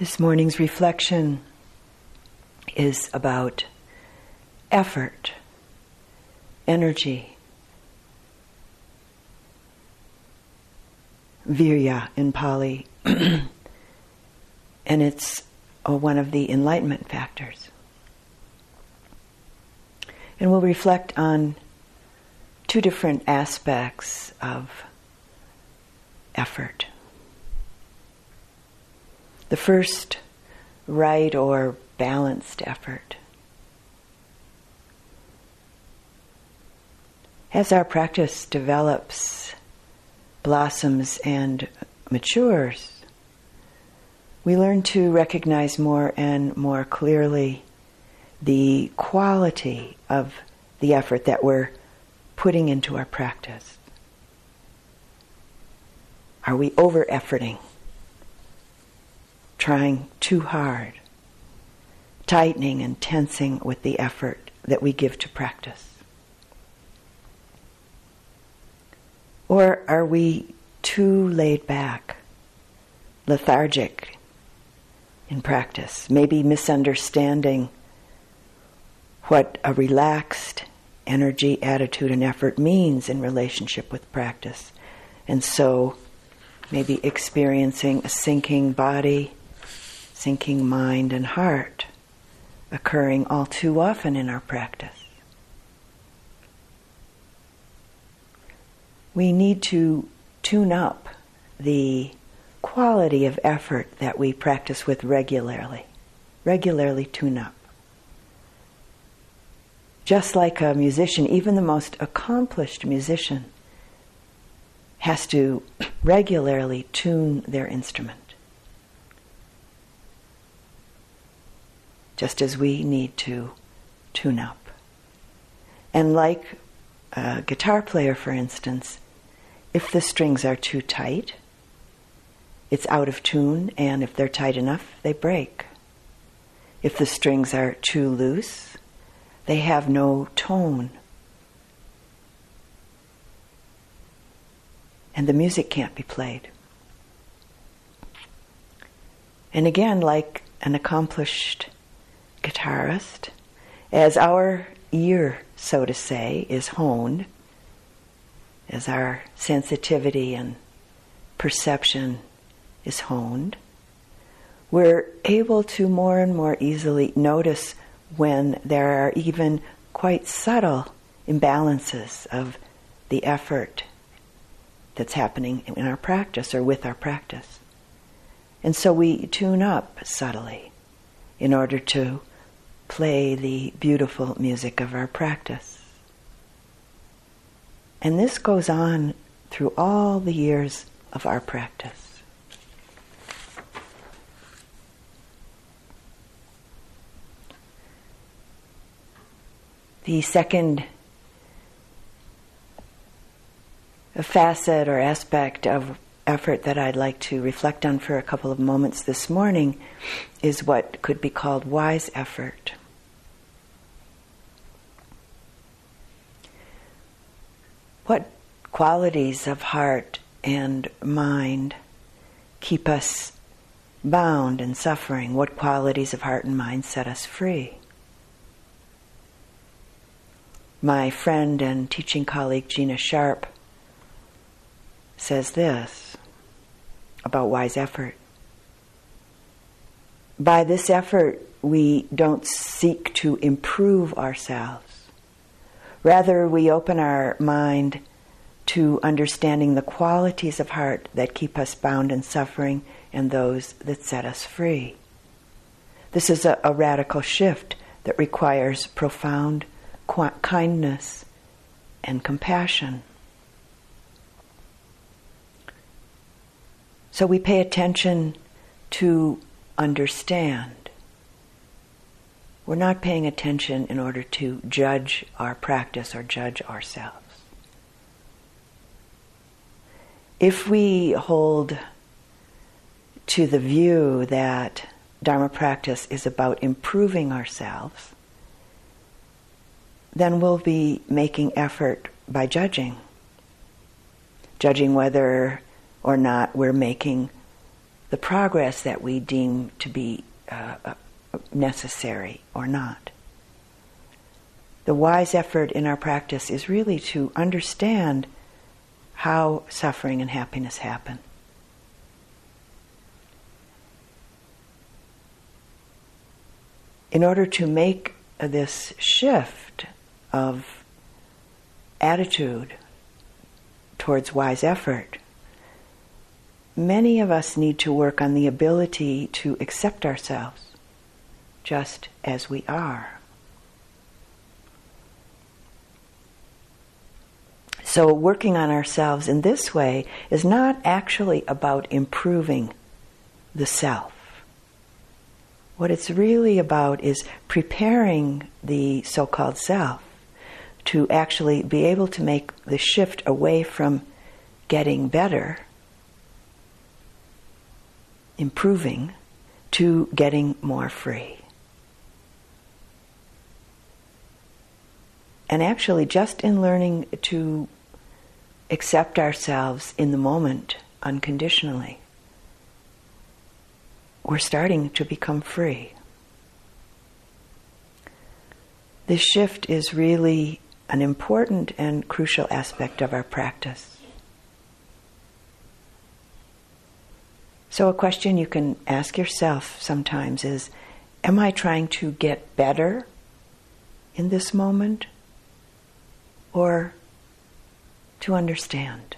This morning's reflection is about effort, energy, virya in Pali, and it's uh, one of the enlightenment factors. And we'll reflect on two different aspects of effort. The first, right or balanced effort. As our practice develops, blossoms, and matures, we learn to recognize more and more clearly the quality of the effort that we're putting into our practice. Are we over efforting? Trying too hard? Tightening and tensing with the effort that we give to practice? Or are we too laid back, lethargic in practice, maybe misunderstanding what a relaxed energy, attitude, and effort means in relationship with practice. And so maybe experiencing a sinking body, sinking mind and heart occurring all too often in our practice. We need to tune up the quality of effort that we practice with regularly. Regularly tune up. Just like a musician, even the most accomplished musician has to regularly tune their instrument. Just as we need to tune up. And like a guitar player, for instance, if the strings are too tight, it's out of tune, and if they're tight enough, they break. If the strings are too loose, they have no tone. And the music can't be played. And again, like an accomplished guitarist, as our ear, so to say, is honed, as our sensitivity and perception is honed, we're able to more and more easily notice when there are even quite subtle imbalances of the effort that's happening in our practice or with our practice. And so we tune up subtly in order to play the beautiful music of our practice. And this goes on through all the years of our practice. The second facet or aspect of effort that I'd like to reflect on for a couple of moments this morning is what could be called wise effort. What qualities of heart and mind keep us bound and suffering? What qualities of heart and mind set us free? My friend and teaching colleague Gina Sharp says this about wise effort. By this effort, we don't seek to improve ourselves. Rather, we open our mind to understanding the qualities of heart that keep us bound in suffering and those that set us free. This is a, a radical shift that requires profound kindness and compassion. So we pay attention to understand. We're not paying attention in order to judge our practice or judge ourselves. If we hold to the view that Dharma practice is about improving ourselves, then we'll be making effort by judging. Judging whether or not we're making the progress that we deem to be uh, uh, necessary or not. The wise effort in our practice is really to understand how suffering and happiness happen. In order to make this shift of attitude towards wise effort, many of us need to work on the ability to accept ourselves just as we are. So, working on ourselves in this way is not actually about improving the self. What it's really about is preparing the so called self to actually be able to make the shift away from getting better, improving, to getting more free. And actually, just in learning to accept ourselves in the moment unconditionally, we're starting to become free. This shift is really an important and crucial aspect of our practice. So, a question you can ask yourself sometimes is Am I trying to get better in this moment? Or to understand?